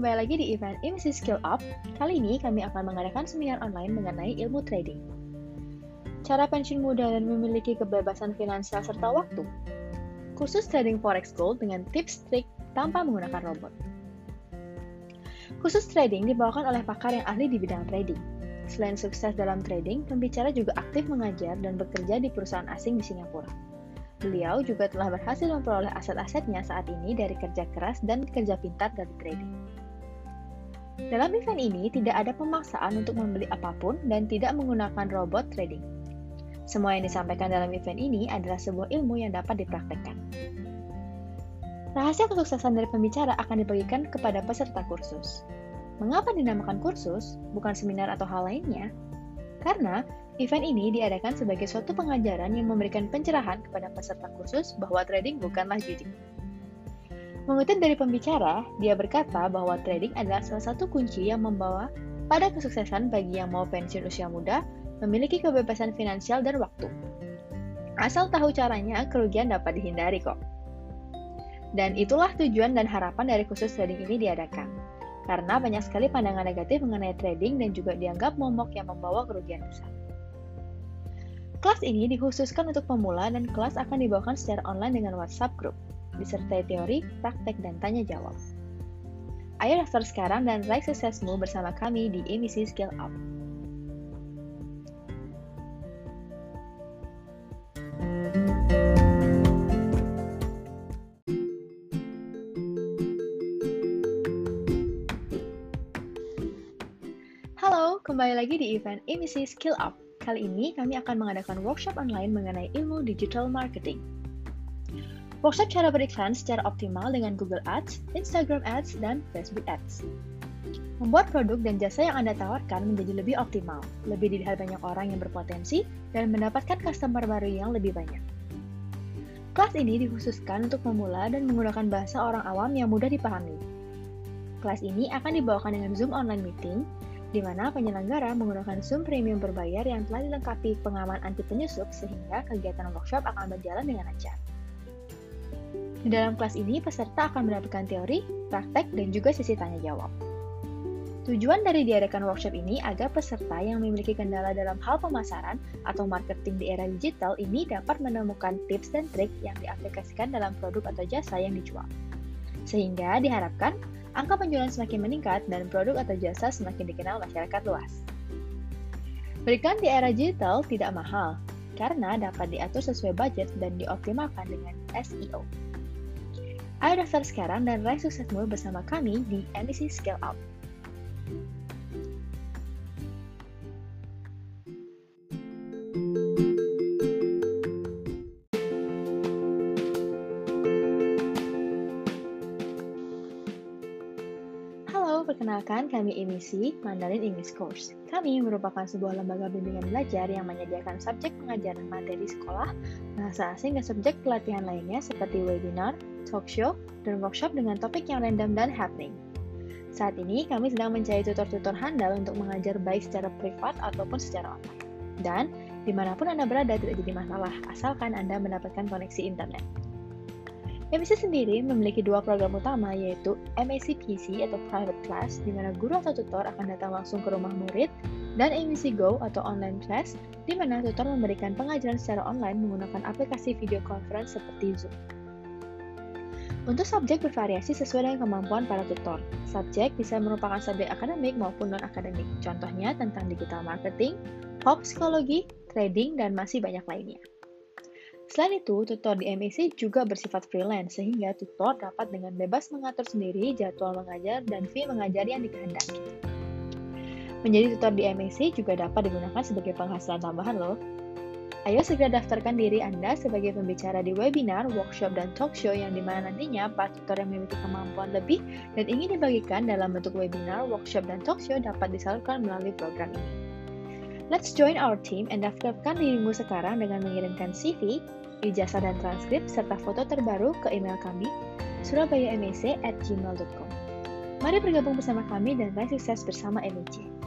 kembali lagi di event Emisi Skill Up. Kali ini kami akan mengadakan seminar online mengenai ilmu trading. Cara pensiun muda dan memiliki kebebasan finansial serta waktu. Kursus trading forex gold dengan tips trik tanpa menggunakan robot. Khusus trading dibawakan oleh pakar yang ahli di bidang trading. Selain sukses dalam trading, pembicara juga aktif mengajar dan bekerja di perusahaan asing di Singapura. Beliau juga telah berhasil memperoleh aset-asetnya saat ini dari kerja keras dan kerja pintar dari trading. Dalam event ini, tidak ada pemaksaan untuk membeli apa pun dan tidak menggunakan robot trading. Semua yang disampaikan dalam event ini adalah sebuah ilmu yang dapat dipraktekkan. Rahasia kesuksesan dari pembicara akan dibagikan kepada peserta kursus. Mengapa dinamakan kursus, bukan seminar atau hal lainnya? Karena Event ini diadakan sebagai suatu pengajaran yang memberikan pencerahan kepada peserta kursus bahwa trading bukanlah judi. Mengutip dari pembicara, dia berkata bahwa trading adalah salah satu kunci yang membawa pada kesuksesan bagi yang mau pensiun usia muda, memiliki kebebasan finansial dan waktu. Asal tahu caranya, kerugian dapat dihindari kok. Dan itulah tujuan dan harapan dari khusus trading ini diadakan. Karena banyak sekali pandangan negatif mengenai trading dan juga dianggap momok yang membawa kerugian besar. Kelas ini dikhususkan untuk pemula dan kelas akan dibawakan secara online dengan WhatsApp group, disertai teori, praktek, dan tanya jawab. Ayo daftar sekarang dan raih suksesmu bersama kami di emisi Skill Up. Halo, kembali lagi di event emisi Skill Up Kali ini kami akan mengadakan workshop online mengenai ilmu digital marketing. Workshop cara beriklan secara optimal dengan Google Ads, Instagram Ads, dan Facebook Ads. Membuat produk dan jasa yang Anda tawarkan menjadi lebih optimal, lebih dilihat banyak orang yang berpotensi, dan mendapatkan customer baru yang lebih banyak. Kelas ini dikhususkan untuk pemula dan menggunakan bahasa orang awam yang mudah dipahami. Kelas ini akan dibawakan dengan Zoom online meeting, di mana penyelenggara menggunakan Zoom Premium berbayar yang telah dilengkapi pengaman anti penyusup sehingga kegiatan workshop akan berjalan dengan lancar. Di dalam kelas ini, peserta akan mendapatkan teori, praktek, dan juga sesi tanya jawab. Tujuan dari diadakan workshop ini agar peserta yang memiliki kendala dalam hal pemasaran atau marketing di era digital ini dapat menemukan tips dan trik yang diaplikasikan dalam produk atau jasa yang dijual. Sehingga diharapkan angka penjualan semakin meningkat dan produk atau jasa semakin dikenal masyarakat luas. Beriklan di era digital tidak mahal, karena dapat diatur sesuai budget dan dioptimalkan dengan SEO. Ayo daftar sekarang dan raih suksesmu bersama kami di emisi Scale Up. Perkenalkan, kami Emisi Mandarin English Course. Kami merupakan sebuah lembaga bimbingan belajar yang menyediakan subjek pengajaran materi sekolah, bahasa asing dan subjek pelatihan lainnya seperti webinar, talk show, dan workshop dengan topik yang random dan happening. Saat ini, kami sedang mencari tutor-tutor handal untuk mengajar baik secara privat ataupun secara online. Dan, di mana pun Anda berada tidak jadi masalah, asalkan Anda mendapatkan koneksi internet. MSc sendiri memiliki dua program utama yaitu MSc PC atau Private Class di mana guru atau tutor akan datang langsung ke rumah murid dan MSc Go atau Online Class di mana tutor memberikan pengajaran secara online menggunakan aplikasi video conference seperti Zoom. Untuk subjek bervariasi sesuai dengan kemampuan para tutor. Subjek bisa merupakan subjek akademik maupun non-akademik, contohnya tentang digital marketing, pop psikologi, trading, dan masih banyak lainnya. Selain itu, tutor di MEC juga bersifat freelance, sehingga tutor dapat dengan bebas mengatur sendiri jadwal mengajar dan fee mengajar yang dikehendaki. Menjadi tutor di MEC juga dapat digunakan sebagai penghasilan tambahan loh. Ayo segera daftarkan diri Anda sebagai pembicara di webinar, workshop, dan talk show yang di mana nantinya para tutor yang memiliki kemampuan lebih dan ingin dibagikan dalam bentuk webinar, workshop, dan talk show dapat disalurkan melalui program ini. Let's join our team and daftarkan dirimu sekarang dengan mengirimkan CV, ijazah dan transkrip, serta foto terbaru ke email kami surabayamec at gmail.com. Mari bergabung bersama kami dan raih sukses bersama MEC.